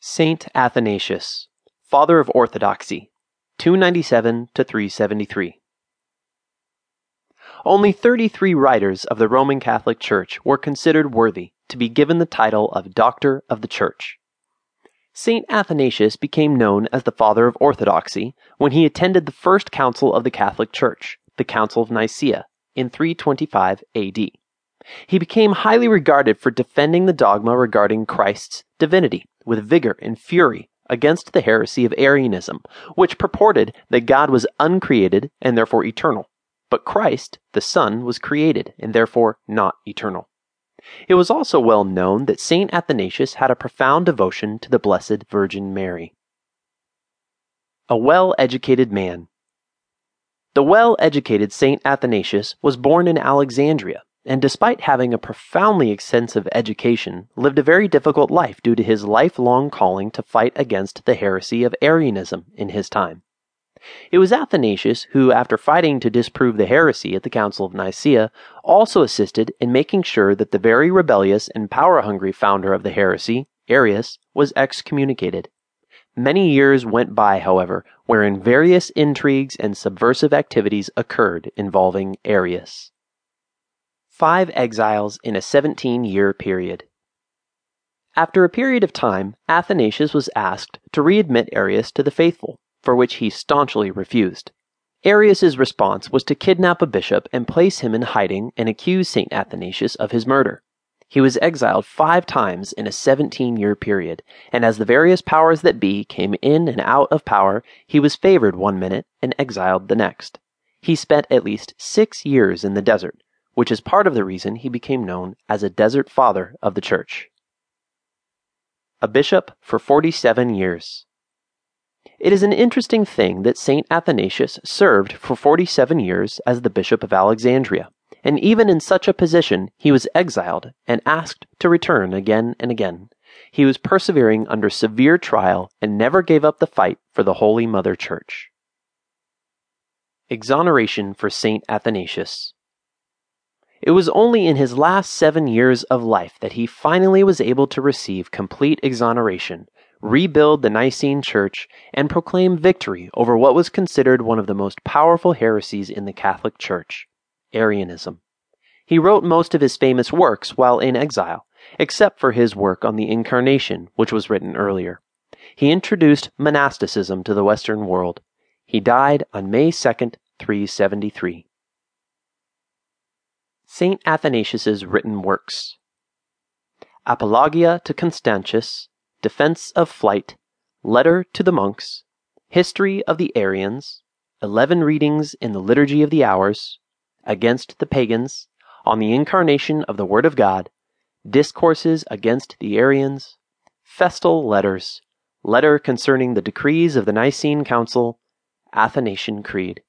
Saint Athanasius, Father of Orthodoxy, 297 to 373. Only 33 writers of the Roman Catholic Church were considered worthy to be given the title of Doctor of the Church. Saint Athanasius became known as the Father of Orthodoxy when he attended the first council of the Catholic Church, the Council of Nicaea, in 325 AD. He became highly regarded for defending the dogma regarding Christ's divinity with vigor and fury against the heresy of Arianism, which purported that God was uncreated and therefore eternal, but Christ, the Son, was created and therefore not eternal. It was also well known that St. Athanasius had a profound devotion to the Blessed Virgin Mary. A well educated man. The well educated St. Athanasius was born in Alexandria, and despite having a profoundly extensive education, lived a very difficult life due to his lifelong calling to fight against the heresy of Arianism in his time. It was Athanasius who, after fighting to disprove the heresy at the Council of Nicaea, also assisted in making sure that the very rebellious and power hungry founder of the heresy, Arius, was excommunicated. Many years went by, however, wherein various intrigues and subversive activities occurred involving Arius. Five exiles in a 17 year period. After a period of time, Athanasius was asked to readmit Arius to the faithful, for which he staunchly refused. Arius's response was to kidnap a bishop and place him in hiding and accuse St. Athanasius of his murder. He was exiled five times in a 17 year period, and as the various powers that be came in and out of power, he was favored one minute and exiled the next. He spent at least six years in the desert, which is part of the reason he became known as a desert father of the church. A bishop for 47 years. It is an interesting thing that St. Athanasius served for 47 years as the Bishop of Alexandria, and even in such a position he was exiled and asked to return again and again. He was persevering under severe trial and never gave up the fight for the Holy Mother Church. Exoneration for St. Athanasius. It was only in his last seven years of life that he finally was able to receive complete exoneration, rebuild the Nicene Church, and proclaim victory over what was considered one of the most powerful heresies in the Catholic Church Arianism. He wrote most of his famous works while in exile, except for his work on the Incarnation, which was written earlier. He introduced monasticism to the Western world. He died on May 2nd, 373. St. Athanasius's written works Apologia to Constantius, Defense of Flight, Letter to the Monks, History of the Arians, Eleven Readings in the Liturgy of the Hours, Against the Pagans, On the Incarnation of the Word of God, Discourses against the Arians, Festal Letters, Letter concerning the Decrees of the Nicene Council, Athanasian Creed.